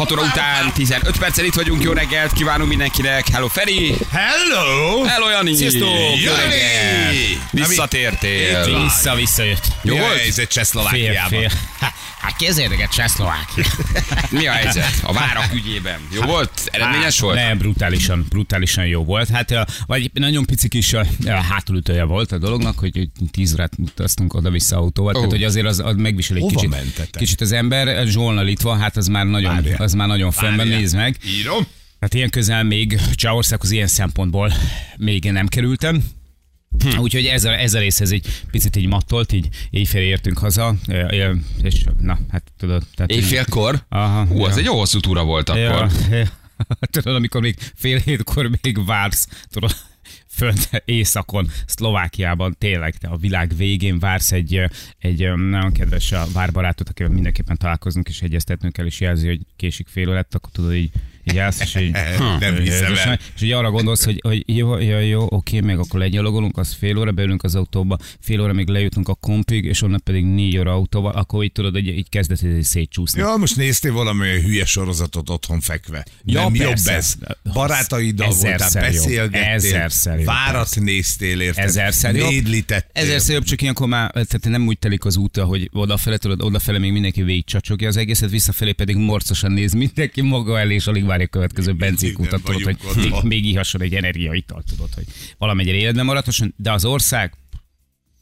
6 óra után 15 perccel itt vagyunk, jó reggelt kívánunk mindenkinek. Hello Feri! Hello! Hello Jani! Sziasztok! Jó Jani! reggelt! Visszatértél. Itt Vissza, visszajött. Jó volt? Ez egy Csehszlovákiában. Hát, Hát képzeljétek el Csehszlovákia. Mi a helyzet? A várak ügyében. Jó volt? Eredményes volt? Nem, brutálisan, brutálisan jó volt. Hát, vagy nagyon pici kis ö, hátulütője volt a dolognak, hogy 10 órát utaztunk oda-vissza autóval. Tehát, Ó. hogy azért az, az megvisel egy Hova kicsit, mentetek? kicsit az ember. Zsolna Litva, hát az már nagyon, Várjál. az már nagyon fönn van, nézd meg. Írom. Hát ilyen közel még Csehországhoz ilyen szempontból még nem kerültem. Hm. Úgyhogy ez a, ez a rész ez egy picit így mattolt, így éjfél értünk haza, és na, hát tudod. Tehát, Éjfélkor? Aha, Hú, az ja. egy jó hosszú túra volt Ja, akkor. ja. Tudod, amikor még fél hétkor még vársz, tudod, fönt északon, Szlovákiában. Tényleg te a világ végén vársz egy, egy nagyon kedves a várbarátot, akivel mindenképpen találkozunk és egyeztetnünk kell, és jelzi, hogy késik fél órát, akkor tudod így, így állsz, és így, Nem hiszem és, el. és így arra gondolsz, hogy, hogy jó, jó, jó, oké, meg akkor legyalogolunk, az fél óra, beülünk az autóba, fél óra még lejutunk a kompig, és onnan pedig négy óra autóval, akkor így tudod, hogy így kezdett ez így szétcsúszni. Ja, most néztél valami hülye sorozatot otthon fekve. Ja, nem persze. jobb ez. Barátaiddal voltál, beszélgettél, Ezerszer jobb, várat néztél, érted? Ezerszer jobb. Nédlítettél. Ezerszer jobb, csak ilyenkor már tehát nem úgy telik az út, hogy odafele, tudod, odafele még mindenki végigcsacsogja az egészet, visszafelé pedig morcosan néz mindenki maga elé, és alig várja a következő benzinkutat, Innen tudod, hogy vagyunk még, otthon. még ihasson egy energiaitalt, tudod, hogy valamennyire életben maradhasson, de az ország,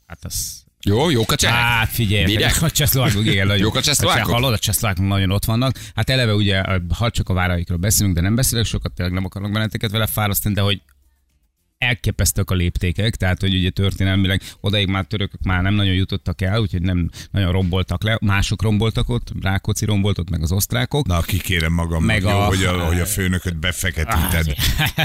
hát az Jó, jók a csehek? Hát figyelj, a csehszlovákok, igen, nagyon. Jók a csehszlovákok? Hallod, a csehszlovákok nagyon ott vannak. Hát eleve ugye, ha csak a váraikról beszélünk, de nem beszélek sokat, tényleg nem akarok benneteket vele fárasztani, de hogy elképesztők a léptékek, tehát hogy ugye történelmileg odaig már törökök már nem nagyon jutottak el, úgyhogy nem nagyon romboltak le, mások romboltak ott, Rákóczi rombolt ott, meg az osztrákok. Na, kikérem magam, Meg jó, a- hogy, a, hogy a főnököt befeketíted.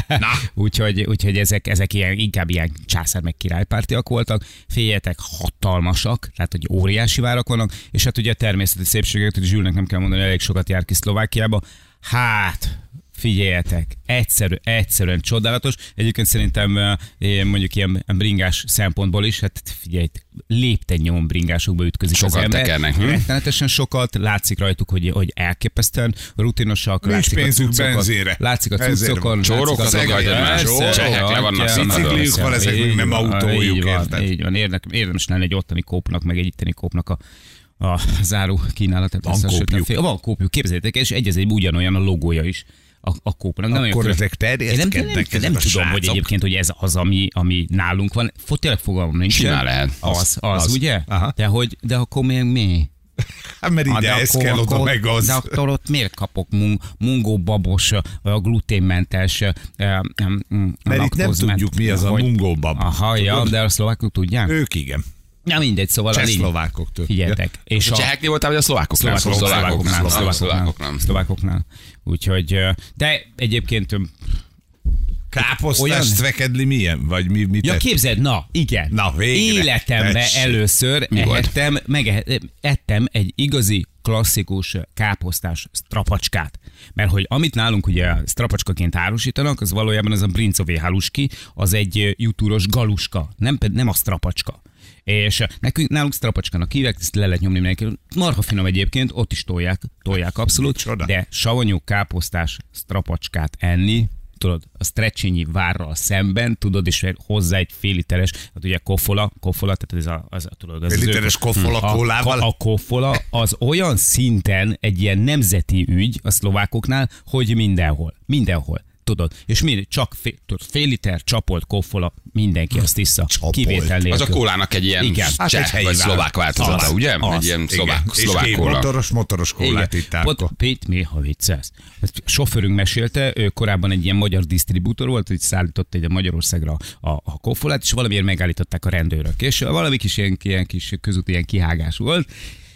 Na, úgyhogy, úgyhogy ezek, ezek ilyen, inkább ilyen császár meg királypártiak voltak, féljetek hatalmasak, tehát hogy óriási várak vannak, és hát ugye a természeti szépségeket, hogy Zsülnek nem kell mondani, elég sokat jár ki Szlovákiába. Hát, figyeljetek, egyszerű, egyszerűen csodálatos. Egyébként szerintem eh, mondjuk ilyen bringás szempontból is, hát figyelj, lépten nyomon bringásokba ütközik Sokat az ember. tekernek, hm? Rettenetesen sokat, látszik rajtuk, hogy, hogy elképesztően rutinosak, Nincs látszik a pénzük cuccokon, benzére. Látszik a cuccokon. Csórok Persze, csehek le vannak. Bicikliük van, ezeknek Így nem autójuk, így van? Így van, érdemes, lenne egy ottani kópnak, meg egy itteni kópnak a a záró kínálatát. Van kópjuk. Fél- Van kópjuk, képzeljétek, és egy az egy ugyanolyan a logója is a, a kópnak. Nem Akkor olyan ezek Én nem, nem, terjeszkednek, nem, nem a tudom, hogy egyébként, hogy ez az, ami, ami nálunk van. Tényleg fogalmam nincs. Simán lehet. Az, az, az, Az. ugye? Aha. De, hogy, de akkor még mi? Hát mert ide ez kell, oda meg az. De akkor ott miért kapok mung, mungó babos, a gluténmentes, eh, Mert itt nem tudjuk, mi az a hogy- mungóbab. Aha, ja, de a szlovákok tudják? Ők igen. Na mindegy, szóval a lényeg. Csehszlovákoktól. Figyeljetek. És A cseheknél voltál, vagy a szlovákoknál? Szlovákok, szlovákoknál, Szlovákoknál. szlovákoknál, szlovákoknál. Úgyhogy, de egyébként Káposztás Olyan- szvekedli milyen? Vagy mi, mit Ja, képzeld, na, igen. Na, végre. Életemben először Mi volt? ehettem, megettem egy igazi klasszikus káposztás strapacskát. Mert hogy amit nálunk ugye strapacskaként árusítanak, az valójában az a brincové haluski, az egy ö, jutúros galuska, nem, nem a strapacska. És ö, nekünk nálunk strapacskának hívják, ezt le lehet nyomni mindenki. Marha finom egyébként, ott is tolják, tolják abszolút, de savanyú káposztás strapacskát enni, tudod, a Stretchinyi várral szemben, tudod, és hozzá egy fél literes, hát ugye kofola, kofola, tehát ez a, az, tudod, az Fél literes kofola a, kólával? A, a kofola az olyan szinten egy ilyen nemzeti ügy a szlovákoknál, hogy mindenhol, mindenhol. Tudod, és mi csak fél, tudod, fél liter csapolt kofola, mindenki azt issza. Csapolt. Kivétel nélkül. Az a kólának egy ilyen Igen. Hát egy cseh helyi vagy szlovák változata, Az, ugye? az. Egy ilyen szlovák, Igen. És szlovák két kóla. motoros, motoros kólát. Pont, Pét, mi, ha viccelsz. A sofőrünk mesélte, ő korábban egy ilyen magyar disztribútor volt, hogy szállított egy Magyarországra a, a koffolát, és valamiért megállították a rendőrök. És valami kis ilyen, ilyen kis közúti ilyen kihágás volt,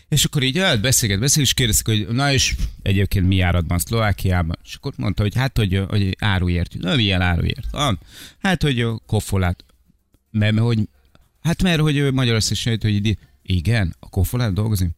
És akkor így jött, beszélget, beszélget, és kérdezték, hogy na és egyébként mi áradban Szlovákiában? És akkor mondta, hogy hát, hogy, hogy áruért. Na, milyen áruért? Van. Hát, hogy a koffolát. Mert, hogy, hát mert, hogy Magyarország is hogy így, igen, a koffolát dolgozik.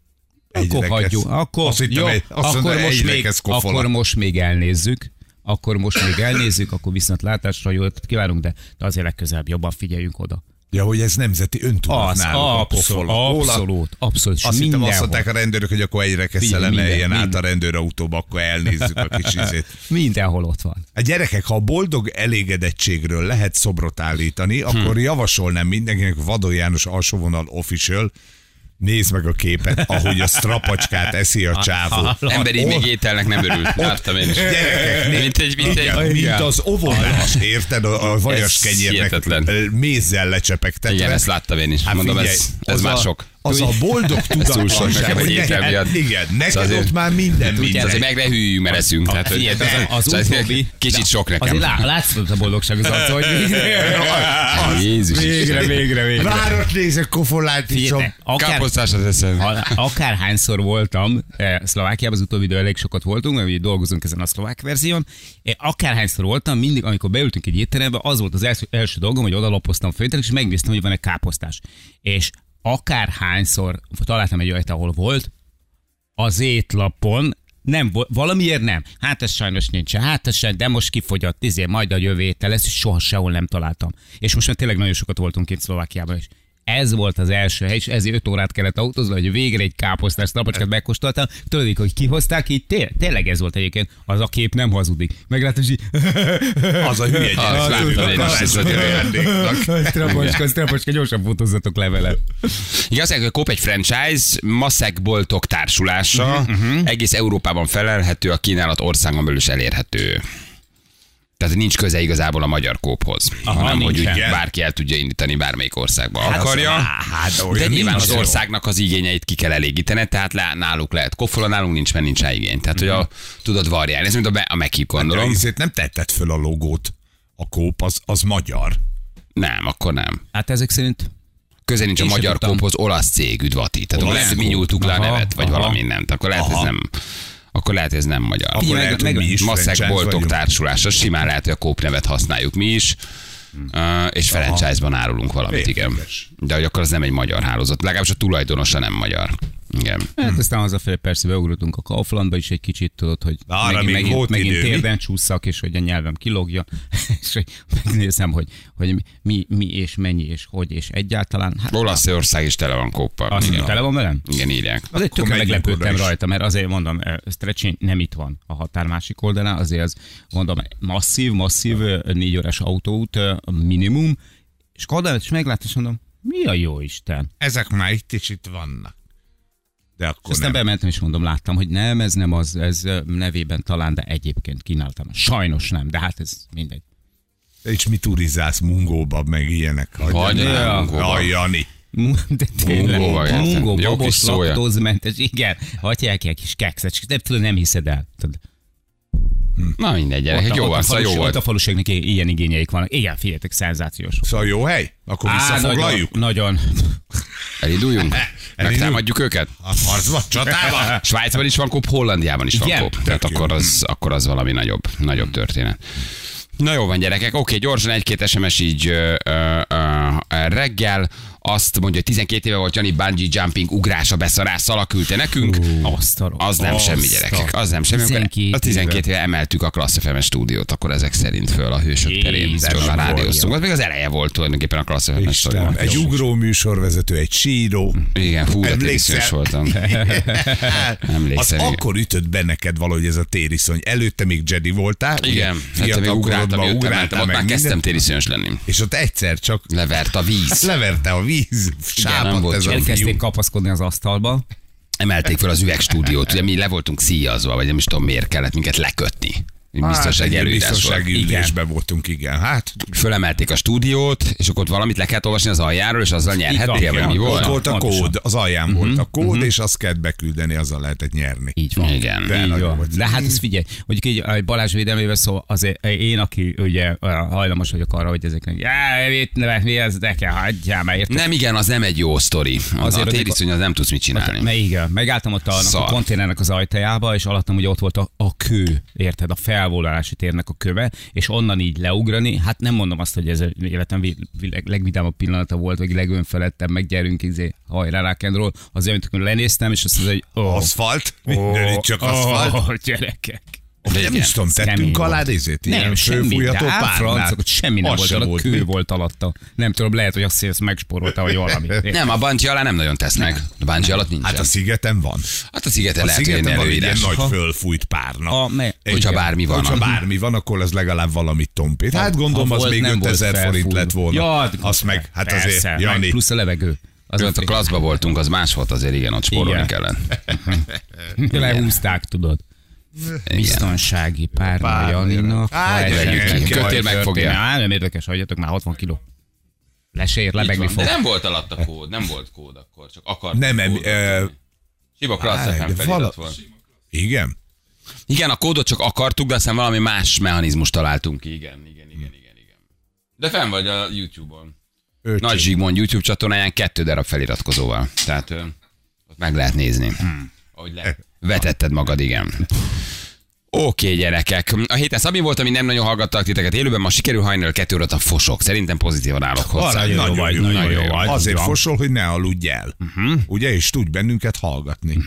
Akkor hagyjuk. Akkor, Azt hittem, jó, egy- azt akkor, mondta, most még, akkor most még elnézzük. Akkor most még elnézzük, akkor viszont látásra jó ötlet kívánunk, de, de azért legközelebb jobban figyeljünk oda. Ja, hogy ez nemzeti öntudat Az, náluk a abszolút. Róla- abszolút, abszolút. Azt hittem, azt mondták a rendőrök, hogy akkor egyre Figyelj, keszel minden- emeljen át a rendőrautóba, akkor elnézzük a kis izét. Mindenhol ott van. A gyerekek, ha a boldog elégedettségről lehet szobrot állítani, akkor Hm. javasolnám mindenkinek Vadon János alsóvonal official, nézd meg a képet, ahogy a strapacskát eszi a csávó. Ember így még ételnek nem örült. Láttam én is. Gyerekek, Mint egy, mint Igen, egy, mint az ovonás, érted? A, a vajas kenyérnek mézzel lecsepegtetve. Igen, ezt láttam én is. Mondom, figyelj, ez, ez már a, sok. Az a boldog tudatlanság, nekem, hogy neked, miatt. igen, neked Szóval azért- ott már minden Ugye, azért minden. meg ne hűljünk, mert eszünk. Tehát, hogy az, az Szóval ez utóbbi... Kicsit sok nekem. Azért lá, látszott a boldogság az arcon, hogy Jézus végre, végre, végre. Várat nézek, kofolát iszom. Figyelj, akár, Káposztás az eszem. akárhányszor voltam eh, Szlovákiában, az utóbbi idő elég sokat voltunk, mert ugye dolgozunk ezen a szlovák verzión, eh, akárhányszor voltam, mindig, amikor beültünk egy étterembe, az volt az első, első dolgom, hogy odalapoztam a főtéren, és megnéztem, hogy van-e káposztás. És akárhányszor találtam egy olyat, ahol volt, az étlapon nem, valamiért nem. Hát ez sajnos nincs. Hát ez sem, de most kifogyott, izé, majd a jövő étel lesz, és soha sehol nem találtam. És most már tényleg nagyon sokat voltunk itt Szlovákiában is. Ez volt az első hely, és ezért 5 órát kellett autózni, hogy végre egy káposztás napocskát megkóstoltam. Tudod, hogy kihozták, így té- tényleg ez volt egyébként. Az a kép nem hazudik. Meglátod, hogy. Az a hülye gyerek. Az, láttam én is, ez a ajándéknak. Strapocska, strapocska, gyorsan fotózzatok azt mondják, hogy kop egy franchise, Maszek boltok társulása, Mhm, egész Európában felelhető, a kínálat országon belül is elérhető. Tehát nincs köze igazából a magyar kóphoz, Aha, hanem hogy úgy nincsen. bárki el tudja indítani bármelyik országba Hát az- akarja. hát, de nyilván az országnak az igényeit ki kell elégíteni, tehát le, náluk lehet kofola, nálunk nincs, mert nincs rá igény. Tehát, hogy a, tudod variálni. Ez mint a, a Mekik De gondolom. ezért nem tetted föl a logót. A kóp az, az magyar. Nem, akkor nem. Hát ezek szerint Köze nincs a magyar kóphoz, olasz cég, üdvati. Tehát Olasz lehet, mi nyúltuk le a nevet, vagy aha. valami nem. Akkor lehet, ez nem. Akkor lehet, hogy ez nem magyar. Akkor Figyelj, lehet, meg- hogy mi is Maszek boltok vagyunk. társulása, simán lehet, hogy a kóp nevet használjuk mi is, uh, és franchise-ban árulunk valamit, igen. Érdekes. De hogy akkor az nem egy magyar hálózat, legalábbis a tulajdonosa nem magyar. Igen. Hát aztán hazafelé persze beugrottunk a Kauflandba is egy kicsit, tudod, hogy arra megint, megint, volt megint idő, térden csúszak, és hogy a nyelvem kilogjon, és hogy megnézem, hogy, hogy mi, mi, és mennyi, és hogy, és egyáltalán. Hát, Olaszország is tele van kóppal. azt mondja, tele van velem? Igen, írják. Azért tökre meglepődtem rajta, mert azért mondom, eh, Stretching nem itt van a határ másik oldalán, azért az mondom, masszív, masszív eh, négy órás autóút eh, minimum, és oda és megláttam, és mondom, mi a jó Isten? Ezek már itt is itt vannak. De akkor Aztán nem. bementem és mondom, láttam, hogy nem, ez nem az, ez nevében talán, de egyébként kínáltam. Sajnos nem, de hát ez mindegy. És mi turizálsz Mungóba, meg ilyenek. Vagy Jani. De tényleg, mungó, babos, laktózmentes, igen. Hagyják egy kis kekszet, nem tudom, nem hiszed el. Tudod, Na mindegy, gyerekek, jó ott van, szóval jó Ott a volt. faluségnek ilyen igényeik vannak. Igen, figyeljetek, szenzációs. Szóval jó hely? Akkor Á, visszafoglaljuk? Nagyon, nagyon. Eliduljunk? Elindulj. Megtámadjuk őket? A harcba, csatába? Svájcban is van kóp, Hollandiában is van Igen? kóp. Tehát akkor az, akkor az valami nagyobb, nagyobb történet. Na jó van, gyerekek. Oké, gyorsan egy-két SMS így ö, ö, ö, reggel. Azt mondja, hogy 12 éve volt Jani bungee jumping ugrása beszarás szala küldte nekünk. A Az nem azt semmi gyerekek, az nem semmi. 12 a 12 éve. éve emeltük a Klassz FM stúdiót, akkor ezek szerint föl a hősök terén, föl a rádióztunk. Az még az eleje volt tulajdonképpen a Klassz FM stúdiónak. egy ugró műsorvezető, egy síró. Igen, fú, de voltam. Az Emlékszem, igen. akkor ütött be neked valahogy ez a tériszony. Előtte még Jedi voltál. Igen, hát még Fiatal ugráltam, jöttem, ugráltál mentem, ott már kezdtem tériszős lenni. És ott egyszer csak Levert a víz. leverte a víz, nem sápadt ez a. Elkezdték kapaszkodni az asztalba. Emelték fel az üvegstúdiót, ugye mi le voltunk szíjazva, vagy nem is tudom miért kellett minket lekötni. Biztonsági Hát, egy előírás volt. biztonsági ülésben voltunk, igen. Hát Fölemelték a stúdiót, és akkor ott valamit le kellett olvasni az aljáról, és azzal nyerhettél, vagy mi volt? ott volt a kód, az alján volt a kód, és azt kellett beküldeni, azzal lehetett nyerni. Így van. Igen. De Így van. volt. De hát ez figyelj, mondjuk így a Balázs védelmével szó, azért én, aki ugye hajlamos vagyok arra, hogy ezeknek, já, mit ne, mi ez, de kell, hagyjál, mert érted? Nem, igen, az nem egy jó sztori. Az Azért a tériszony, az nem tudsz mit csinálni. Me, igen, megálltam ott a, a konténernek az ajtajába, és alattam ugye ott volt a, a kő, érted, a felvonulási térnek a köve, és onnan így leugrani, hát nem mondom azt, hogy ez életem vi- vi- legvidámabb pillanata volt, vagy legönfelettebb, meg gyerünk, izé, hajrá rákendról, azért, amikor lenéztem, és azt mondja, hogy oh, Aszfalt, minden itt csak aszfalt. oh, gyerekek. De nem is tudom, tettünk volt. alá nézét? Nem, semmi, francok, hogy semmi nem Az volt, a volt, kő mi? volt alatta. Nem tudom, lehet, hogy azt ezt megspórolta, vagy valami. Nem, a bungee alá nem nagyon tesznek. A bungee alatt nincsen. Hát a szigeten van. Hát a szigeten A lehet, hogy szigeten egy van egy ilyen nagy fölfújt párna. A, me, Hogyha bármi van. Hogyha bármi van, akkor az legalább valamit tompít. Hát gondolom, az még nem volt 5000 forint lett volna. Ja, Azt meg, hát azért, Jani, Plusz a levegő. Az ott a klaszba voltunk, az más volt azért, igen, ott spórolni kellett. Lehúzták, tudod. Biztonsági párna. Janinak. Kötél megfogja. Á, nem érdekes, hagyjatok már 60 kiló. Lesér, lebegni fog. De nem volt alatt a kód, nem volt kód akkor, csak akart. Nem, em, ö, Siba Klassz felirat volt. igen. Igen, a kódot csak akartuk, de aztán valami más mechanizmust találtunk ki. Igen, igen, igen, igen, igen. De fenn vagy a YouTube-on. Öcsém. Nagy Zsigmond YouTube csatornáján kettő darab feliratkozóval. Tehát ö, ott meg lehet nézni. Ahogy le. Vetetted magad, igen. Oké, gyerekek. A héten Szabi volt, ami nem nagyon hallgattak titeket élőben, ma sikerül hajnal kettő óra a fosok. Szerintem pozitívan állok hozzá. Nagyon jó vagy, nagyon jó vagy. Azért Van. fosol, hogy ne aludj el. Mhm. Ugye, és tudj bennünket hallgatni.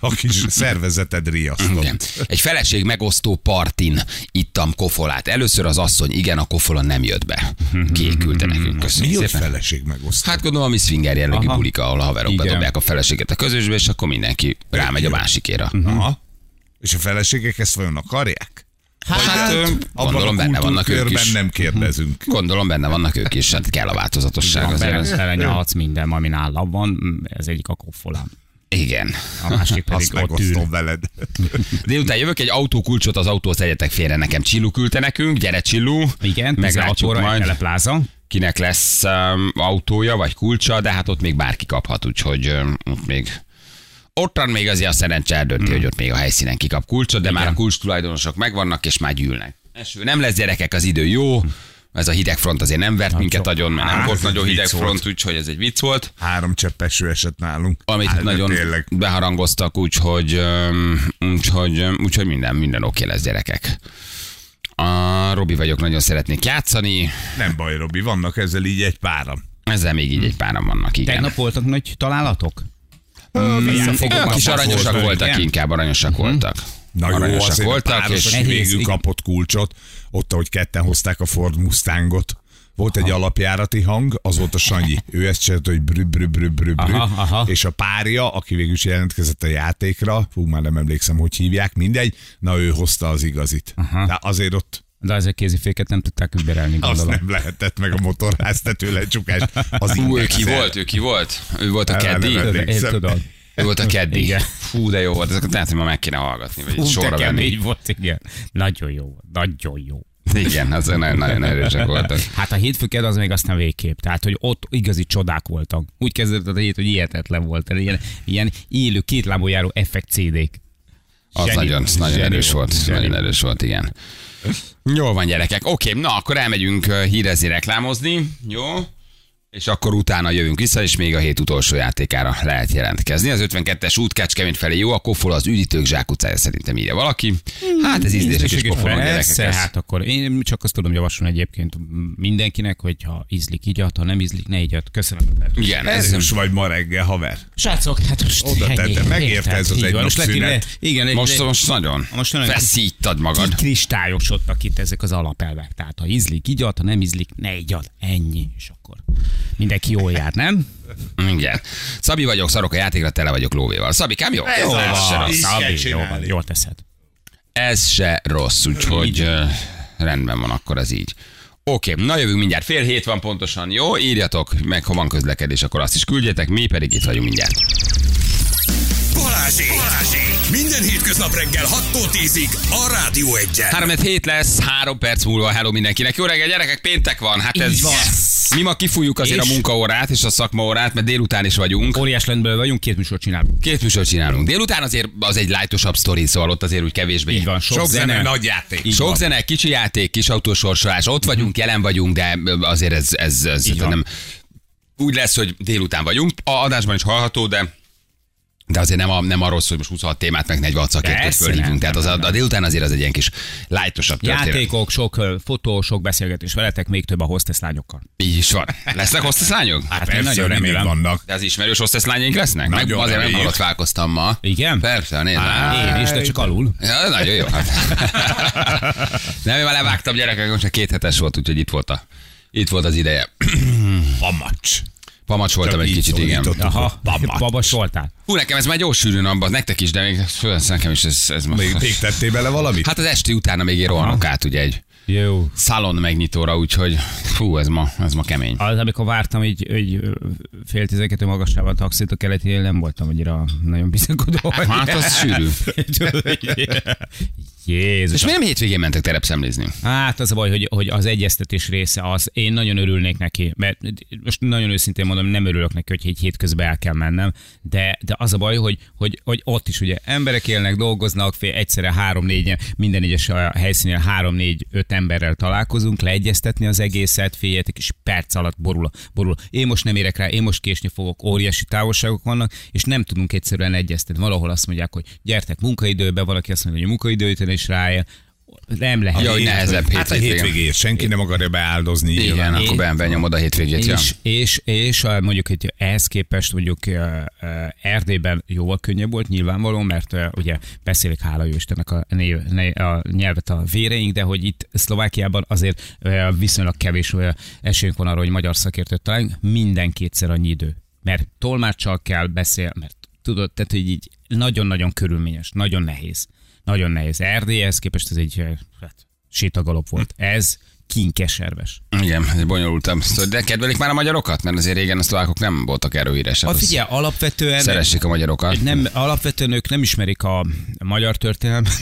A, kis szervezeted riasztott. Egy feleség megosztó partin ittam kofolát. Először az asszony, igen, a kofola nem jött be. Kéküldte nekünk. Mi, Köszönjük hogy szépen. feleség megosztó? Hát gondolom, ami swinger jellegű bulika, ahol a haverok Igen. bedobják a feleséget a közösbe, és akkor mindenki rámegy a másikéra. Aha. És a feleségek ezt vajon akarják? Hát, ö, Abban gondolom a benne vannak ők is. nem kérdezünk. Gondolom benne vannak ők is, hát kell a változatosság azért. Bele, az- belenyalhatsz minden, ami nálam van, ez egyik a koffolám. Igen. A másik pedig Azt ott ül. veled. Délután jövök, egy autókulcsot az autóhoz tegyetek félre nekem. Csillu küldte nekünk, gyere Csillu. Igen, 16 meglátjuk majd. Telepláza. kinek lesz um, autója vagy kulcsa, de hát ott még bárki kaphat, úgyhogy um, ott még ottan még azért a szerencse eldönti, hmm. hogy ott még a helyszínen kikap kulcsot, de Igen. már a kulcs tulajdonosok megvannak, és már gyűlnek. Eső nem lesz gyerekek, az idő jó, ez a hideg front azért nem vert minket nagyon, mert nem Hát, volt nagyon hideg front, úgyhogy ez egy vicc volt. Három csepp eső esett nálunk. Amit Hát, de nagyon Tényleg. beharangoztak, úgyhogy, úgyhogy, úgyhogy minden, minden oké lesz gyerekek. A Robi vagyok, nagyon szeretnék játszani. Nem baj, Robi, vannak ezzel így egy páram. Ezzel még így egy páran vannak, igen. Tegnap voltak nagy találatok? Ők kis aranyosak volt, voltak, igen? inkább aranyosak voltak. Na jó, aranyosak azért voltak, páros, és végül kapott kulcsot, ott, ahogy ketten hozták a Ford Mustangot, volt egy alapjárati hang, az volt a Sanyi. Ő ezt csinált, hogy brü, brü, brü, brü, brü. Aha, aha. És a párja, aki végül is jelentkezett a játékra, fú, már nem emlékszem, hogy hívják, mindegy, na ő hozta az igazit. De azért ott De ezek kéziféket nem tudták überelni, azt gondolom. nem lehetett meg a motorháztető lecsukás. Az Hú, ő ki volt, ő ki volt? Ő volt a keddi? Én tudod. Ő volt a keddi. Igen. Fú, de jó volt. Ezeket lehet, hogy ma meg kéne hallgatni, vagy de sorra venni. kemény volt, igen. Nagyon jó volt, nagyon jó. Igen, azok nagyon, nagyon erősek voltak. Hát a hétfőked az még aztán végképp. Tehát, hogy ott igazi csodák voltak. Úgy kezdődött a hét, hogy hihetetlen volt. Ilyen, ilyen élő kétlábú járó effekt CD-k. Az Zseni nagyon, volt, nagyon zseni erős volt. zseni Nagyon erős volt, igen. Jól van, gyerekek. Oké, na akkor elmegyünk hírezni, reklámozni. Jó? És akkor utána jövünk vissza, és még a hét utolsó játékára lehet jelentkezni. Az 52-es út Kecskemét felé jó, a kofol az üdítők zsákutcája szerintem írja valaki. Hát ez ízlések és ez. hát akkor én csak azt tudom javasolni egyébként mindenkinek, hogy ha ízlik, igyat, ha nem ízlik, ne igyat. Köszönöm. Igen, ez, Erős vagy ma reggel, haver. Srácok, hát most Oda tettem, megérte ez az így egy van. Most le. Igen, egy, most, most nagyon Most nagyon- feszítad magad. kristályosodtak itt ezek az alapelvek. Tehát ha ízlik, igyat, ha nem ízlik, ne igyat. Ennyi. És akkor mindenki jól jár, nem? Igen. Szabi vagyok, szarok a játékra, tele vagyok lóvéval. Szabikám, jó? Ez jó az, ez se így rossz. kell Szabi, jó van, jól teszed. Ez se rossz, úgyhogy ö, rendben van, akkor ez így. Oké, na jövünk mindjárt. Fél hét van pontosan, jó? Írjatok, meg ha van közlekedés, akkor azt is küldjetek, mi pedig itt vagyunk mindjárt. Balázsék! Balázsék! Minden hétköznap reggel 6-tól 10-ig a Rádió egyen. 3 hét lesz, három perc múlva hello mindenkinek. Jó reggel, gyerekek, péntek van. Hát ez... Így van. Mi ma kifújjuk azért És? a munkaórát és a szakmaórát, mert délután is vagyunk. Óriás lendből vagyunk, két műsort csinálunk. Két műsort csinálunk. Délután azért az egy lightosabb sztori, szóval ott azért úgy kevésbé. Így van, sok, Sok zene, zene. nagy játék. Így Sok van. zene, kicsi játék, kis autósorsolás, ott vagyunk, jelen vagyunk, de azért ez, ez, ez van. nem úgy lesz, hogy délután vagyunk. A adásban is hallható, de de azért nem, a, nem arról szól, hogy most 26 témát, meg 46 szakértőt fölhívunk. Tehát az, a, a délután azért az egy ilyen kis lightosabb történet. Játékok, sok fotó, sok beszélgetés veletek, még több a hostess lányokkal. Így is van. Lesznek hostess lányok? Hát én Persze, nagyon remélem. vannak. De az ismerős hostess lányaink lesznek? Meg Nagyon azért nem halottálkoztam ma. Igen? Persze, nézd Á. Én is, de csak alul. Ja, nagyon jó. Hát. Nem, én már levágtam gyerekek, most csak két hetes volt, úgyhogy itt volt, a, itt volt az ideje. Pamacs. Pamacs voltam egy kicsit, igen. Aha, Pamacs. babas voltál. Hú, nekem ez már gyors sűrűn abban, nektek is, de még nekem is ez, ez Még, már... még tettél bele valamit? Hát az esti utána még én rohanok át, ugye egy Jó. szalon megnyitóra, úgyhogy fú, ez ma, ez ma kemény. Az, amikor vártam így, így fél tizenkettő magasában a taxit a keleti, nem voltam annyira nagyon bizakodó. Hát az sűrű. Jézus. És miért nem hétvégén mentek terepszemlézni? Hát az a baj, hogy, hogy az egyeztetés része az, én nagyon örülnék neki, mert most nagyon őszintén mondom, nem örülök neki, hogy egy hétközben el kell mennem, de, de az a baj, hogy, hogy, hogy ott is ugye emberek élnek, dolgoznak, fél, egyszerre három-négy, minden egyes helyszínen három-négy-öt emberrel találkozunk, leegyeztetni az egészet, féljetek, és perc alatt borul, borul. Én most nem érek rá, én most késni fogok, óriási távolságok vannak, és nem tudunk egyszerűen egyeztetni. Valahol azt mondják, hogy gyertek munkaidőbe, valaki azt mondja, hogy munkaidőt is ráél. Nem lehet. Ja, hogy nehezebb Hát a hétvégén. hétvégét senki nem akarja beáldozni. Igen, nyilván. akkor ben benyomod a hétvégét. Ja. És, és, és a- mondjuk, hogy ehhez képest mondjuk uh, uh, Erdélyben jóval könnyebb volt nyilvánvaló, mert uh, ugye beszélik hála jó Istennek a, név, né, a nyelvet a véreink, de hogy itt Szlovákiában azért uh, viszonylag kevés uh, esélyünk van arra, hogy magyar szakértőt találjunk, minden kétszer annyi idő. Mert tolmáccsal kell beszél, mert tudod, tehát hogy így nagyon-nagyon körülményes, nagyon nehéz. Nagyon nehéz. Erdélyhez képest ez egy uh, hát, sétagalop volt. Ez kinkeserves. Igen, ez bonyolultam. Szóval, De kedvelik már a magyarokat? Mert azért régen a szlovákok nem voltak erről híresek. A figyelj, alapvetően... Szeressék a magyarokat. Nem, alapvetően ők nem ismerik a magyar történelmet.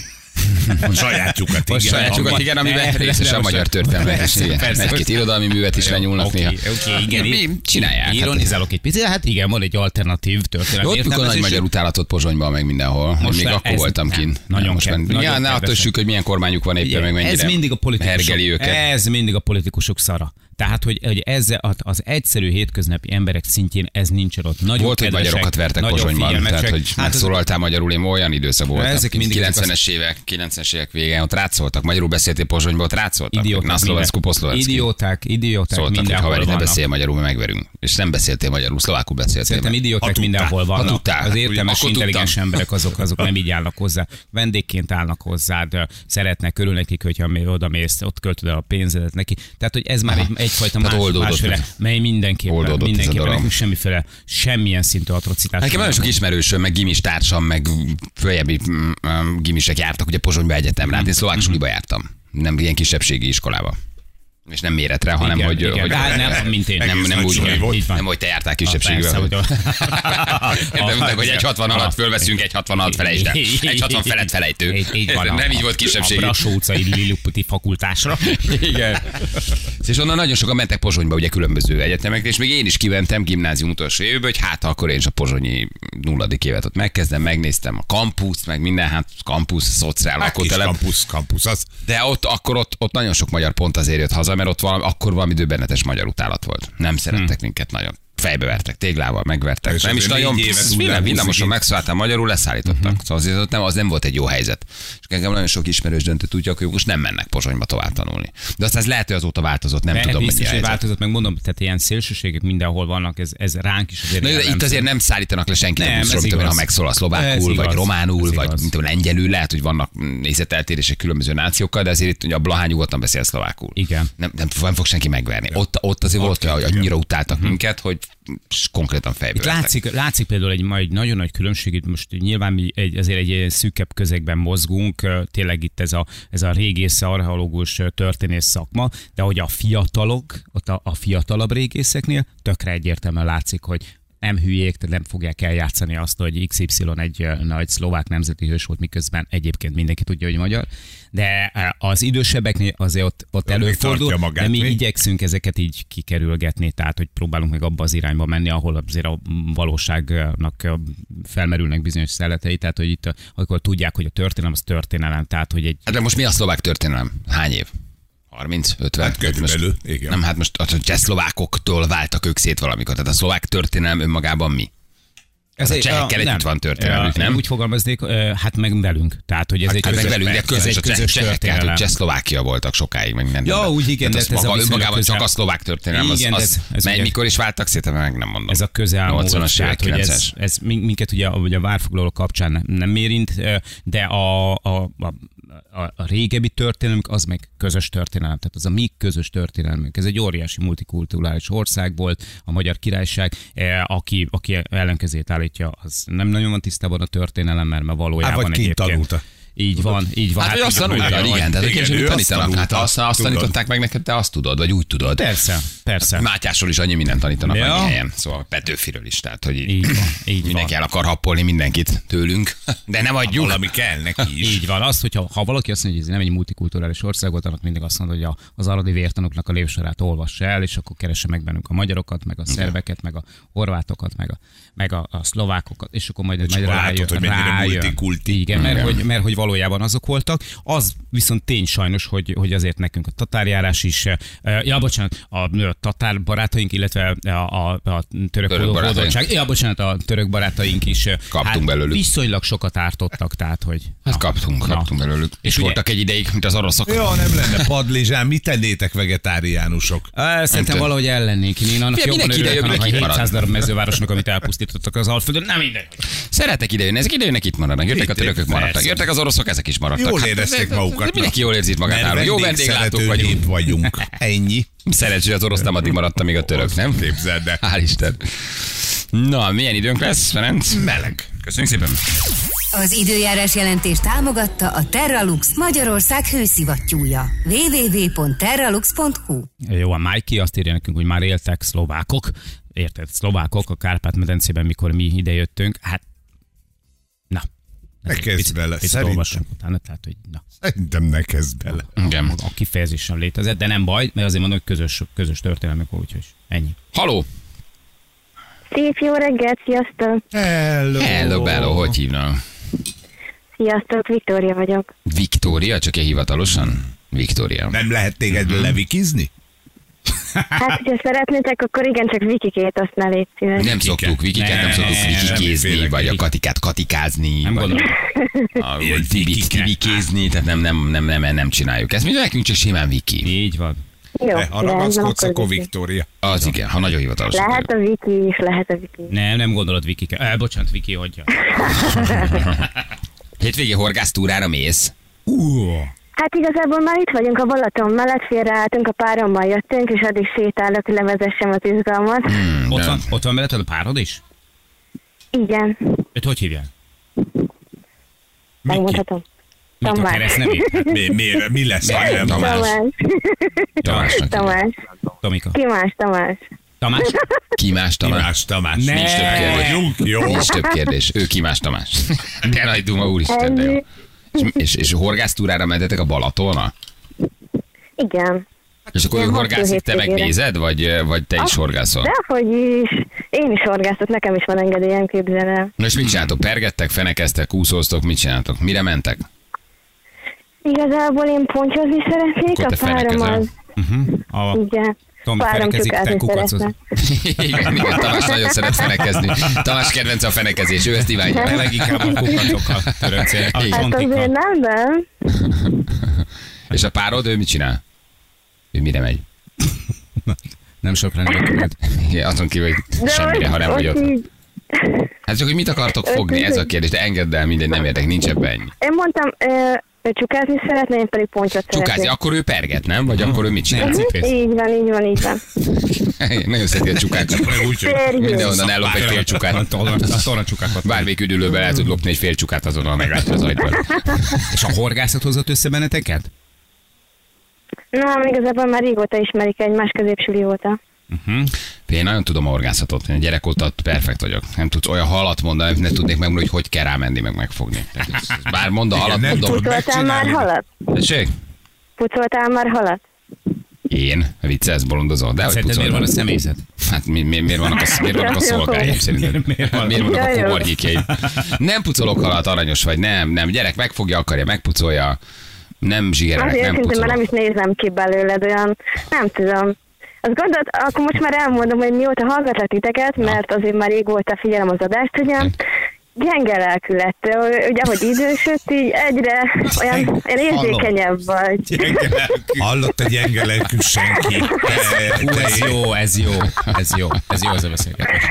A sajátjukat, A igen. sajátjukat, abban. igen, amiben részes a magyar persze, Egy-két irodalmi művet is lenyúlnak néha. oké, igen. Mi csinálják? Hát- Ironizálok egy picit, hát igen, van egy alternatív történelmi Ott mikor nagy magyar utálatot Pozsonyban, meg mindenhol. Most még akkor voltam kint. Nagyon kell- Ja, ne attól hogy milyen kormányuk van éppen, meg mennyire ez mindig a politikusok. Ez mindig a politikusok szara. Tehát, hogy, hogy ezzel az, az egyszerű hétköznapi emberek szintjén ez nincsen ott. Nagyon Volt, hogy kedvesek, magyarokat vertek Pozsonyban, tehát hogy Hát az- megszólaltál magyarul, én olyan időszak voltam. Ezek mindig 90-es évek, 90-es évek végén ott rácoltak, magyarul beszéltél Pozsonyban, ott rácoltak. Idióták, poszloveszki. idióták, idióták Szóltak, hogy mindenhol haver, ne vannak. beszélj magyarul, mert megverünk. És nem beszéltél magyarul, szlovákul beszéltél. Szerintem idióták mindenhol vannak. tudtál. Az értelmes, intelligens emberek azok, azok nem így állnak hozzá. Vendégként állnak hozzád, szeretnek, örül nekik, hogyha oda mész, ott költöd el a pénzedet neki. Tehát, hogy ez már egy, egyfajta Tehát más, másféle, mely mindenképpen, Oldódott mindenképpen nekünk semmiféle, semmilyen szintű atrocitás. Nekem nagyon sok ismerősöm, meg gimis társam, meg följebbi mm, mm, gimisek jártak ugye Pozsonyba egyetemre. Hát én szlovák jártam. Nem ilyen kisebbségi iskolába. És nem méretre, hanem Igen, hogy, igen. hogy Hát nem, mint én. nem, nem úgy, hogy, volt. Nem, hogy te jártál Persze, kisebbségbe. hogy- Értem, hogy egy 60 alatt fölveszünk, egy 60 alatt felejtsd el. Egy 60 felett felejtő. Így, így van. Nem a- így volt kisebbségi. A Brassó utcai Liliputi fakultásra. Igen. És onnan nagyon sokan mentek Pozsonyba, ugye különböző egyetemekre, és még én is kimentem gimnázium utolsó évben, hogy hát akkor én is a pozsonyi nulladik évet ott megkezdem, megnéztem a kampuszt, meg minden, hát kampusz, szociál, Hát lakótelep. kampusz, kampusz, az. De ott akkor ott, ott nagyon sok magyar pont azért jött haza, mert ott valami, akkor valami döbbenetes magyar utálat volt. Nem szerettek minket nagyon. Fejbe vertek, téglával megvertek. És nem is nagyon minden villamoson ki. megszálltál magyarul, leszállítottak. Mhm. Szóval azért ott nem, az nem volt egy jó helyzet. És engem nagyon sok ismerős döntött úgy, hogy most nem mennek Pozsonyba tovább tanulni. De aztán ez lehet, hogy azóta változott, nem De tudom, biztos, hogy helyzet. változott, meg mondom, tehát ilyen szélsőségek mindenhol vannak, ez, ez ránk is azért Na, de itt azért nem szállítanak le senkit Nem, a buszról, tudom, ha megszól a szlovákul, vagy románul, vagy mint tudom, lengyelül, lehet, hogy vannak nézeteltérések különböző nációkkal, de azért itt ugye a Blahány nyugodtan beszél szlovákul. Igen. Nem, nem, nem fog senki megverni. Ott, ott azért volt, hogy annyira utáltak Mhm. minket, hogy konkrétan fejbe Itt látszik, látszik például egy, ma egy nagyon nagy különbség, itt most nyilván mi egy, azért egy szűkebb közegben mozgunk, tényleg itt ez a, ez a régész, archeológus, történész szakma, de hogy a fiatalok, ott a, a fiatalabb régészeknél tökre egyértelműen látszik, hogy nem hülyék, tehát nem fogják eljátszani azt, hogy XY egy nagy szlovák nemzeti hős volt, miközben egyébként mindenki tudja, hogy magyar. De az idősebbeknél azért ott, ott előfordul, magát de mi még. igyekszünk ezeket így kikerülgetni, tehát hogy próbálunk meg abba az irányba menni, ahol azért a valóságnak felmerülnek bizonyos szeletei, tehát hogy itt, akkor tudják, hogy a történelem az történelem, tehát hogy egy Hát de most mi a szlovák történelem? Hány év? 30, 50? Hát körülbelül, igen. Nem, hát most a csehszlovákoktól váltak ők szét valamikor. Tehát a szlovák történelem önmagában mi? Ez a egy- csehekkel együtt van történelmük, nem? Úgy fogalmaznék, hát meg velünk. Tehát, hogy ez egy Hát meg közös- velünk, de ez közös, egy a közös csehek, hát, történelem. hogy Csehszlovákia voltak sokáig, meg minden. Ja, úgy igen, de az ez a maga, viszonylag önmagában csak a szlovák történelem, az, Igen, de az ez- ez mely, mikor is váltak szét, meg nem mondom. Ez a közelmúlt, 80-as évek, hogy ez, 90-es. ez min- minket ugye, ugye a várfoglaló kapcsán nem- érint, de a, a, a, a, a régebbi történelmünk az meg közös történelem, tehát az a mi közös történelmünk. Ez egy óriási multikulturális ország volt, a Magyar Királyság, eh, aki, aki ellenkezét állítja, az nem nagyon van tisztában a történelemmel, mert valójában Hát vagy egyébként- tanulta. Így van, így van. Hát, hogy azt tanultad, igen, igen, tehát igen, ő azt tanítanak. Hát azt, azt tanították meg neked, te azt tudod, vagy úgy tudod. Persze, persze. Mátyásról is annyi mindent tanítanak Ja. annyi helyen. Szóval Petőfiről is, tehát hogy Így van, így mindenki van. el akar happolni mindenkit tőlünk, de nem adjuk. Valami kell neki is. Így van. Az, hogyha ha valaki azt mondja, hogy ez nem egy multikulturális ország volt, annak mindig azt mondja, hogy a, az aradi vértanúknak a lévsorát olvassa el, és akkor keresse meg bennünk a magyarokat, meg a szerbeket, meg a horvátokat, meg a, meg a, a szlovákokat, és akkor majd, majd rájön. látod, hogy rájön. Igen, mert hogy, mert hogy valójában azok voltak. Az viszont tény sajnos, hogy, hogy azért nekünk a tatárjárás is, eh, ja, bocsánat, a, a tatár barátaink, illetve a, a, a török, Török barátaink. ja, bocsánat, a török barátaink is eh, Kaptunk belőlük. viszonylag sokat ártottak, tehát hogy... Hát kaptunk, Na. kaptunk belőlük. És, És ugye- voltak egy ideig, mint az oroszok. Ja, nem lenne padlizsán, mit tennétek vegetáriánusok? Szerintem valahogy ellennék. Én annak Figyelj, jobban örülök, annak a mindenki itt 700 marad. darab mezővárosnak, amit elpusztítottak az Alföldön. Nem mindegy. Szeretek idejönni, ezek idejönnek, itt maradnak. Jöttek a törökök, maradtak. Jöttek az oroszok, ezek is maradtak. Jól Hát, érezték de- de- magukat. de Mindenki jól érzi magát. Nálunk. Jó vendéglátók vagyunk. vagyunk. Ennyi. Szerencsé, hogy az orosz nem addig maradt, amíg a török, nem? Képzeld el. Hál' Isten. Na, milyen időnk lesz, Ferenc? Meleg. Köszönjük szépen. Az időjárás jelentés támogatta a Terralux Magyarország hőszivattyúja. www.terralux.hu Jó, a Mikey azt írja nekünk, hogy már éltek szlovákok. Érted? Szlovákok a Kárpát-medencében, mikor mi idejöttünk. Hát, na. Ne kezd Picit- bele, picit szerintem. olvassunk utána, tehát, hogy na. Szerintem ne kezd bele. Igen. A kifejezés sem létezett, de nem baj, mert azért mondom, hogy közös, közös történelmük, úgyhogy ennyi. Haló. Szép jó reggelt, sziasztok! Hello. Hello, bello, hogy hívnak? Sziasztok, Viktória vagyok. Viktória, csak ilyen hivatalosan? Viktória. Nem lehet téged levikizni? Hát, hogyha szeretnétek, akkor igen, csak Vikikét azt ne légy szíves. Nem szoktuk Vikiket, nem Nem, szoktuk vikikézni, vagy a. Katikát katikázni, Nem vagy gondolom. a- tibikézni, tehát nem, nem, nem, nem, nem csináljuk ezt. Mi nekünk csak simán Viki. Így van. Jó, rendben, ragaszkodsz, akkor. Viktória. Az igen, ha nagyon hivatalos. Lehet a Viki is, lehet a Viki. Nem, nem gondolod Viki. Eh, bocsánat, Viki, hogy Hétvégi horgásztúrára mész? Uh, Hát igazából már itt vagyunk a Balaton mellett, félreálltunk, a párommal jöttünk, és addig sétálok, hogy levezessem az izgalmat. Hmm, ott, van, ott van melletted a párod is? Igen, Őt hogy hívják? megmondhatom. Mit a Tamás. keresztnevét? Hát, Mi, mi, mi lesz? nem? Tamás. Tamás. Tamás. Tomika. Ki más, Tamás? Tamás? Ki más Tamás? Tamás, Tamás. Ne. Nincs több kérdés. Vagyunk? Jó. Nincs több kérdés. Ő ki más Tamás. De nagy duma, úristen, de jó. És, és, és horgásztúrára mentetek a Balatona? Igen. És akkor ő horgászik, te megnézed, vagy, vagy te is horgászol? Dehogy is. Én is horgászok, nekem is van engedélyem, képzel el. Na és mit csináltok? Pergettek, fenekeztek, úszóztok, mit csináltok? Mire mentek? Igazából én pontyozni szeretnék, Akkor a párom az, Uh-huh. A igen. Tomi Párom fenekezik, te szeretne. Igen, igen, Tamás nagyon szeret fenekezni. Tamás kedvence a fenekezés, ő ezt imádja. leginkább a kukacokkal töröncél. Hát azért nem, de És a párod, ő mit csinál? Ő mire megy? Nem sokra nem ökölöd. Igen, azon kívül, hogy de semmire, ha nem vagy ott. Hát csak, hogy mit akartok fogni, ez a kérdés, de engedd el, mindegy, nem érdek, nincs ebben ennyi. Én mondtam, csukázni szeretné, én pedig pontyot Csukázni, szeretnék. akkor ő perget, nem? Vagy akkor ő mit csinál? Cipész. Így van, így van, így van. Nagyon szereti a csukákat. Mindenhonnan ellop egy fél A csukát. torna- a tornacsukákat. Bármelyik üdülőben el tud lopni egy fél csukát, azonnal meglátja az ajtót. És a horgászat hozott össze benneteket? Nem, igazából már régóta ismerik egymás középsüli óta. Uh-huh. Én nagyon tudom a horgászatot. Én gyerek óta perfekt vagyok. Nem tudsz olyan halat mondani, amit ne tudnék megmondani, hogy hogy kell rámenni, meg megfogni. Tehát Bár mond a halat, nem mondom. Pucoltál már halat? Tessék? Pucoltál már halat? Én? Viccelsz, bolondozol? De hogy Szerinted miért van a személyzet? Hát mi, mi, miért vannak a, miért vannak a szolgáim szerintem? Miért van? Miért vannak a komornyékjeim? Nem pucolok halat, aranyos vagy, nem, nem. Gyerek megfogja, akarja, megpucolja. Nem zsigerelek, Azért nem őszintén már nem pucolok. is nézem ki belőled olyan, nem tudom. Azt gondolod, akkor most már elmondom, hogy mióta hallgatlak titeket, mert azért már régóta figyelem az adást, ugye, gyenge lelkű lett. Ugye, ahogy idősödt, így egyre olyan olyan érzékenyebb vagy. Hallott egy gyenge lelkű senki. Te- ez jó, ez jó, ez jó, ez jó az a beszélgetés.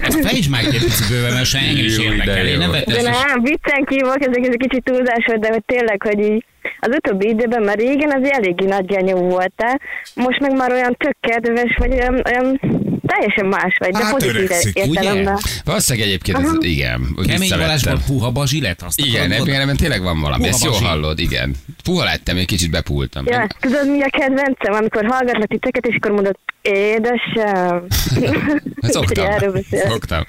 Ezt fejtsd már egy picit bőven, mert se engem is de érdekel. Én nem De vettem ezt nem, viccen kívok, ezek, ez egy kicsit túlzás volt, de hogy tényleg, hogy így az utóbbi időben, mert régen az eléggé nagy genyó voltál, most meg már olyan tök kedves, vagy olyan, olyan teljesen más vagy, de Hát pozitív öregszik, értelemben. Valószínűleg egyébként ez, igen. Kemény. Balázsból puha bazsilet, azt Igen, ebben, ebben tényleg van valami. Puha Ezt jól bazsi. hallod, igen. Puha lettem, egy kicsit bepultam. Ja, tudod mi a kedvencem, amikor hallgatlak titeket, és akkor mondod, édesem. Hát Szoktam. Szoktam.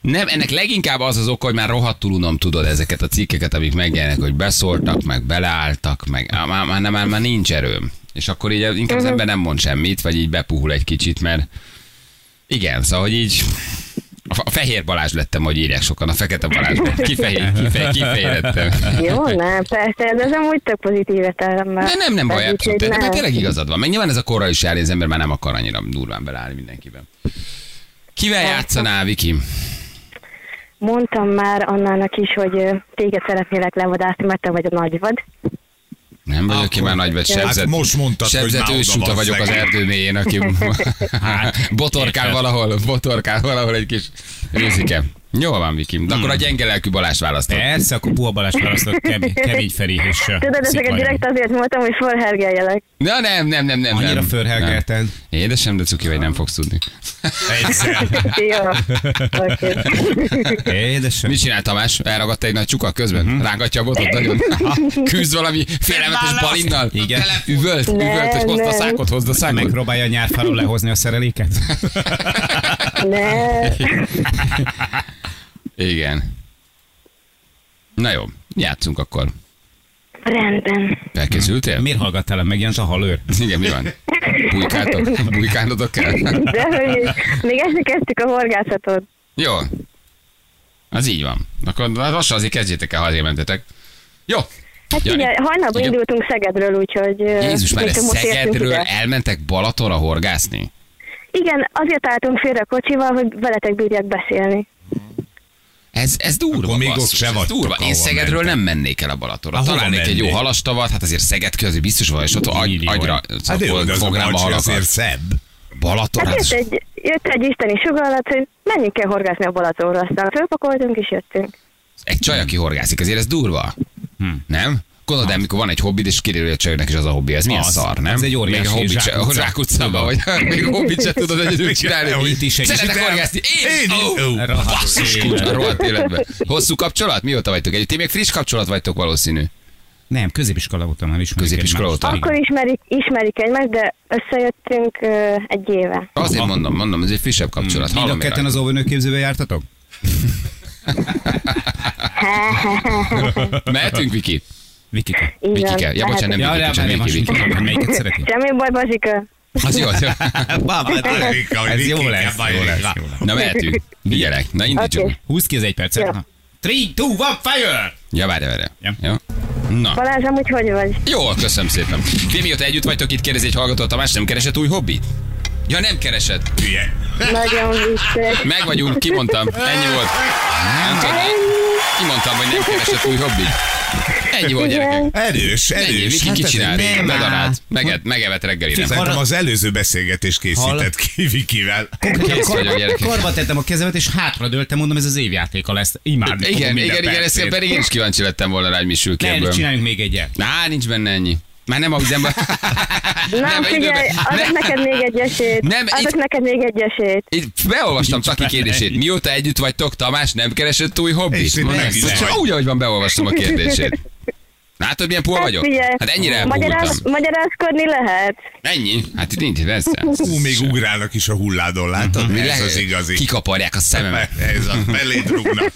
Nem, ennek leginkább az az oka, hogy már rohadtul unom tudod ezeket a cikkeket, amik megjelennek, hogy beszóltak, meg beleálltak, meg már, már, már, már nincs erőm. És akkor így inkább az ember nem mond semmit, vagy így bepuhul egy kicsit, mert igen, szóval, hogy így a fehér Balázs lettem, hogy írják sokan, a fekete Balázs. Kifehér, kifehér, kifehérettem. Jó, nem, persze, de ez amúgy tök pozitív értelemben. De nem, nem baj, abszolút. De, de tényleg igazad van. Meg nyilván ez a korral is jár, az ember már nem akar annyira durván beleállni mindenkiben. Kivel játszanál, Viki? Mondtam már Annának is, hogy téged szeretnélek levadászni, mert te vagy a nagyvad. Nem vagyok ki már nagy, vagy Hát sebzett. most mondtad, hogy sebzett ősuta van vagyok az erdő mélyén, aki botorkál érted. valahol, botorkál valahol egy kis őzike. Jól van, Viki. De akkor a gyenge lelkű Balázs választott. Persze, akkor puha Balázs választott kemény, kemény Feri és uh, Tudod, ezeket direkt azért mondtam, hogy felhergeljelek. Na nem, nem, nem, nem. Annyira nem. fölhergelted. Nem. Édesem, de cuki vagy nem fogsz tudni. Egyszer. Jó. Édesem. Mit csinál Tamás? Elragadta egy nagy csuka közben? Uh-huh. Rángatja a botot nagyon? Küzd valami félelmetes balinnal? Igen. Üvölt, üvölt, hogy hozd a szákot, hozd a szákot. Megpróbálja a nyárfáról lehozni a szereléket? Ne. Igen. Na jó, játszunk akkor. Rendben. Felkészültél? Miért hallgattál, el? megjelent a halőr? Igen, mi van? Bujkáltok? Bujkálnotok kell? De hogy még ezt kezdtük a horgászatot. Jó. Az így van. Akkor lassan azért kezdjétek el, ha azért mentetek. Jó. Hát Jani. ugye, hajnalban Igen. indultunk Szegedről, úgyhogy... Jézus, már Szegedről ide. elmentek Balatonra horgászni? Igen, azért álltunk félre a kocsival, hogy veletek bírjak beszélni. Ez, ez durva, Akkor még ott basszus, se ez durva. Én Szegedről mentek. nem mennék el a Balatonra. Találnék egy jó halastavat, hát azért Szeged közül biztos van, és ott agy, agyra Hát jó, de fognám a halakat. azért szebb. Balaton, Hát hát jött egy, jött egy isteni sugallat, hogy menjünk el horgászni a Balatonra, aztán fölpakoltunk és jöttünk. egy csaj, aki horgászik, azért ez durva. Nem? Gondolod, el, mikor van egy hobbid, és kiderül, hogy a csajnak is az a hobbi, ez milyen Az. szar, nem? Ez egy óriási Még a hobbit se, zsákutcában, vagy még a hobbit se tudod egyedül csinálni. Hogy itt is egy- Szeretek horgászni. Én? Én? Basszus, élet. kulcs, a rohadt életben. Hosszú kapcsolat? Mióta vagytok együtt? Ti még friss kapcsolat vagytok valószínű. Nem, középiskola óta már ismerjük Középiskola óta? Akkor ismerik, ismerik egymást, de összejöttünk ö, egy éve. Azért mondom, mondom, ez egy frissebb kapcsolat. Mind a ketten az óvónőképzőbe jártatok? Mehetünk, Viki? Vikike. Igen, Vikike. Ja, bocsánat, nem Ja, Viki, nem, csak Viki, Viki. melyiket szereti. Semmi baj, Bazsika. Az jó, az jó. Erika, hogy Ez jó lesz, jó lesz, jó lesz. Na mehetünk. Vigyelek. Na indítsuk. Húzd ki az egy percet. Jó. 3, 2, 1, fire! Ja, várj, várj. Ja. Jó? Na. Balázs, amúgy hogy vagy? Jó, köszönöm szépen. Ti mióta együtt vagytok, itt kérdezi egy hallgató, Tamás nem keresett új hobbit? Ja, nem keresett. Hülye. Nagyon vicces. Meg vagyunk, kimondtam. Ennyi volt. Nem tudom. Kimondtam, hogy nem keresett új hobbit. Ennyi volt, gyerekek. Igen. Erős, Ennyi, erős. Viki Hát kit ez csinál? nem Bedarált. Meged, megevett reggelire. Szerintem az előző beszélgetés készített ki Vikivel. Kész vagyok, gyerekek. Karba tettem a kezemet, és hátra dőltem, mondom, ez az évjátéka lesz. Imádni fogom Igen, igen, igen, ezt pedig én is kíváncsi lettem volna rá, hogy mi sül ki Ne, ebből. csináljunk még egyet. Á, nincs benne ennyi. Már nem ahogy nem... Nem, figyelj, adok neked még egy esélyt. Nem, Adok itt- neked még egy esélyt. Itt beolvastam Nincs Taki kérdését. Mióta együtt vagytok, Tamás nem keresett új hobbit? Csak úgy, ahogy van, beolvastam a kérdését. Látod, milyen pól vagyok? Figyelj, Hát ennyire magyaráz, elpógultam. magyarázkodni lehet. Ennyi? Hát itt nincs, persze. Hú, még ugrálnak is a hulládon, látod? Mi Ez lehet? az igazi. Kikaparják a szememet. Ez a beléd rúgnak.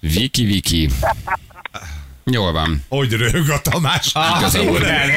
Viki, Viki. Jól van. Hogy rög a Tamás? Igen.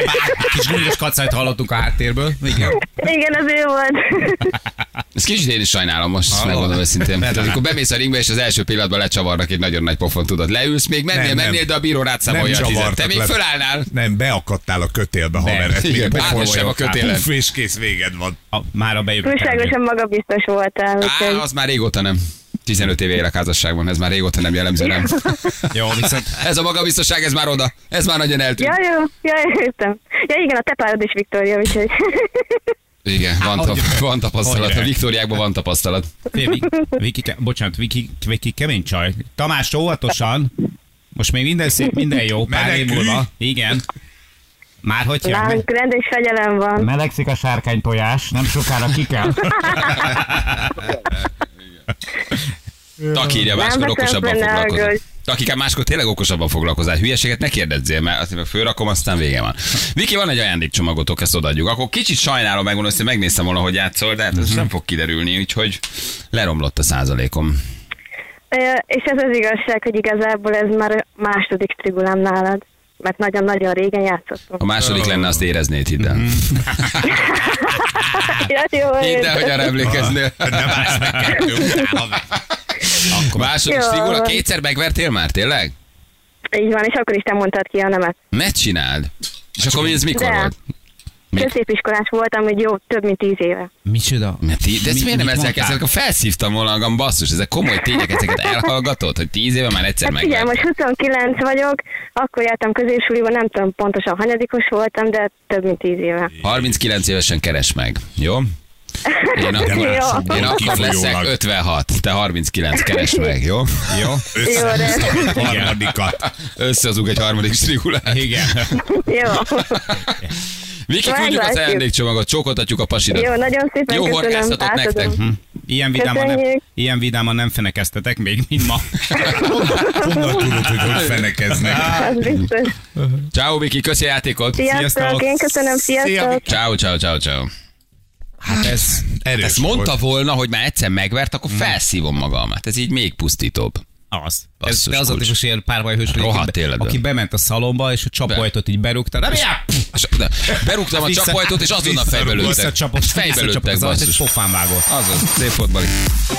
Kis gúnyos kacajt hallottunk a háttérből. Igen. Igen, az ő volt. Ezt kicsit én is sajnálom most, megmondom őszintén. Tehát, amikor bemész a ringbe, és az első pillanatban lecsavarnak egy nagyon nagy pofon, tudod. Leülsz, még mennél, Nem, nem. mennél, de a bíró rád számolja a tizet. Te még le. fölállnál. Nem, beakadtál a kötélbe, haver. Ez Igen, pofon a kötélen. Puff, és kész, véged van. A, már a bejövő. Túlságosan magabiztos voltál. Á, az már régóta nem. 15 éve élek házasságban, ez már régóta nem jellemző, nem. Jó, viszont Ez a magabiztosság, ez már oda. Ez már nagyon eltűnt. Ja, jó, ja, értem. Ja, igen, a te párod is Viktória, úgyhogy... Igen, van, tap, van tapasztalat. A Viktóriákban van tapasztalat. Viki, Viki, bocsánat, Viki, Viki kemény csaj. Tamás, óvatosan. Most még minden szép, minden jó. Pár év múlva. Igen. Már hogy? Nálunk rendes fegyelem van. Melegszik a sárkány tojás, nem sokára ki kell. Takírja, máskor veszem okosabban aggódj. Takikám, máskor tényleg okosabban foglalkozál. Hülyeséget ne kérdezzél, mert azt meg fölrakom, aztán vége van. Viki, van egy ajándékcsomagotok, ezt odaadjuk. Akkor kicsit sajnálom, megmondom, hogy megnéztem volna, hogy játszol, de hát ez nem fog kiderülni, úgyhogy leromlott a százalékom. És ez az igazság, hogy igazából ez már a második trigulám nálad. Mert nagyon-nagyon régen játszottunk. Ha második lenne, azt éreznéd, hidd el. Ja, jó, Hidd el, hogy arra emlékeznél. Meg kettő után, haver. Akkor második strigula, kétszer megvertél már, tényleg? Így van, és akkor is te mondtad ki a nemet. Ne csináld. És akkor ez mikor De. volt? Mi? Középiskolás voltam, hogy jó, több mint tíz éve. Micsoda? Mert de ezt Mi- miért nem mondtál? kezdtek? Akkor felszívtam volna magam, basszus, ezek komoly tények, ezeket elhallgatod, hogy tíz éve már egyszer Hát figyelj, megvert. most 29 vagyok, akkor jártam középsuliba, nem tudom pontosan hanyadikos voltam, de több mint tíz éve. 39 évesen keres meg, jó? Én akkor, Jó. én akkor leszek 56, te 39, keres meg, jó? Jó? Jó, de Harmadikat. Összehozunk egy harmadik strigulát. Igen. jó. Viki, küldjük az ajándékcsomagot, csókoltatjuk a pasidat. Jó, nagyon szépen Jó köszönöm. horgásztatot nektek. Hm. Ilyen vidáman, nem, ilyen vidáman nem fenekeztetek még, mint ma. Honnan tudod, hogy hogy fenekeznek? Ciao, Viki, köszi a játékot. Sziasztok, Sziasztok. én köszönöm, sziasztok. Ciao, ciao, ciao, ciao. Hát ez... Erős Ezt mondta volt. volna, hogy már egyszer megvert, akkor felszívom magamat. Ez így még pusztítóbb. Az. Ez, Basszus, de az a típus ilyen párbajhős, Rohadt aki, bement a szalomba, és a csapajtot így berúgta. Nem, de Berúgtam a csapajtót, és azonnal fejbe lőttek. Visszacsapott, És fejbe visszacsapott lőttek, az és basszus. pofán vágott. Azaz, szép fotbali.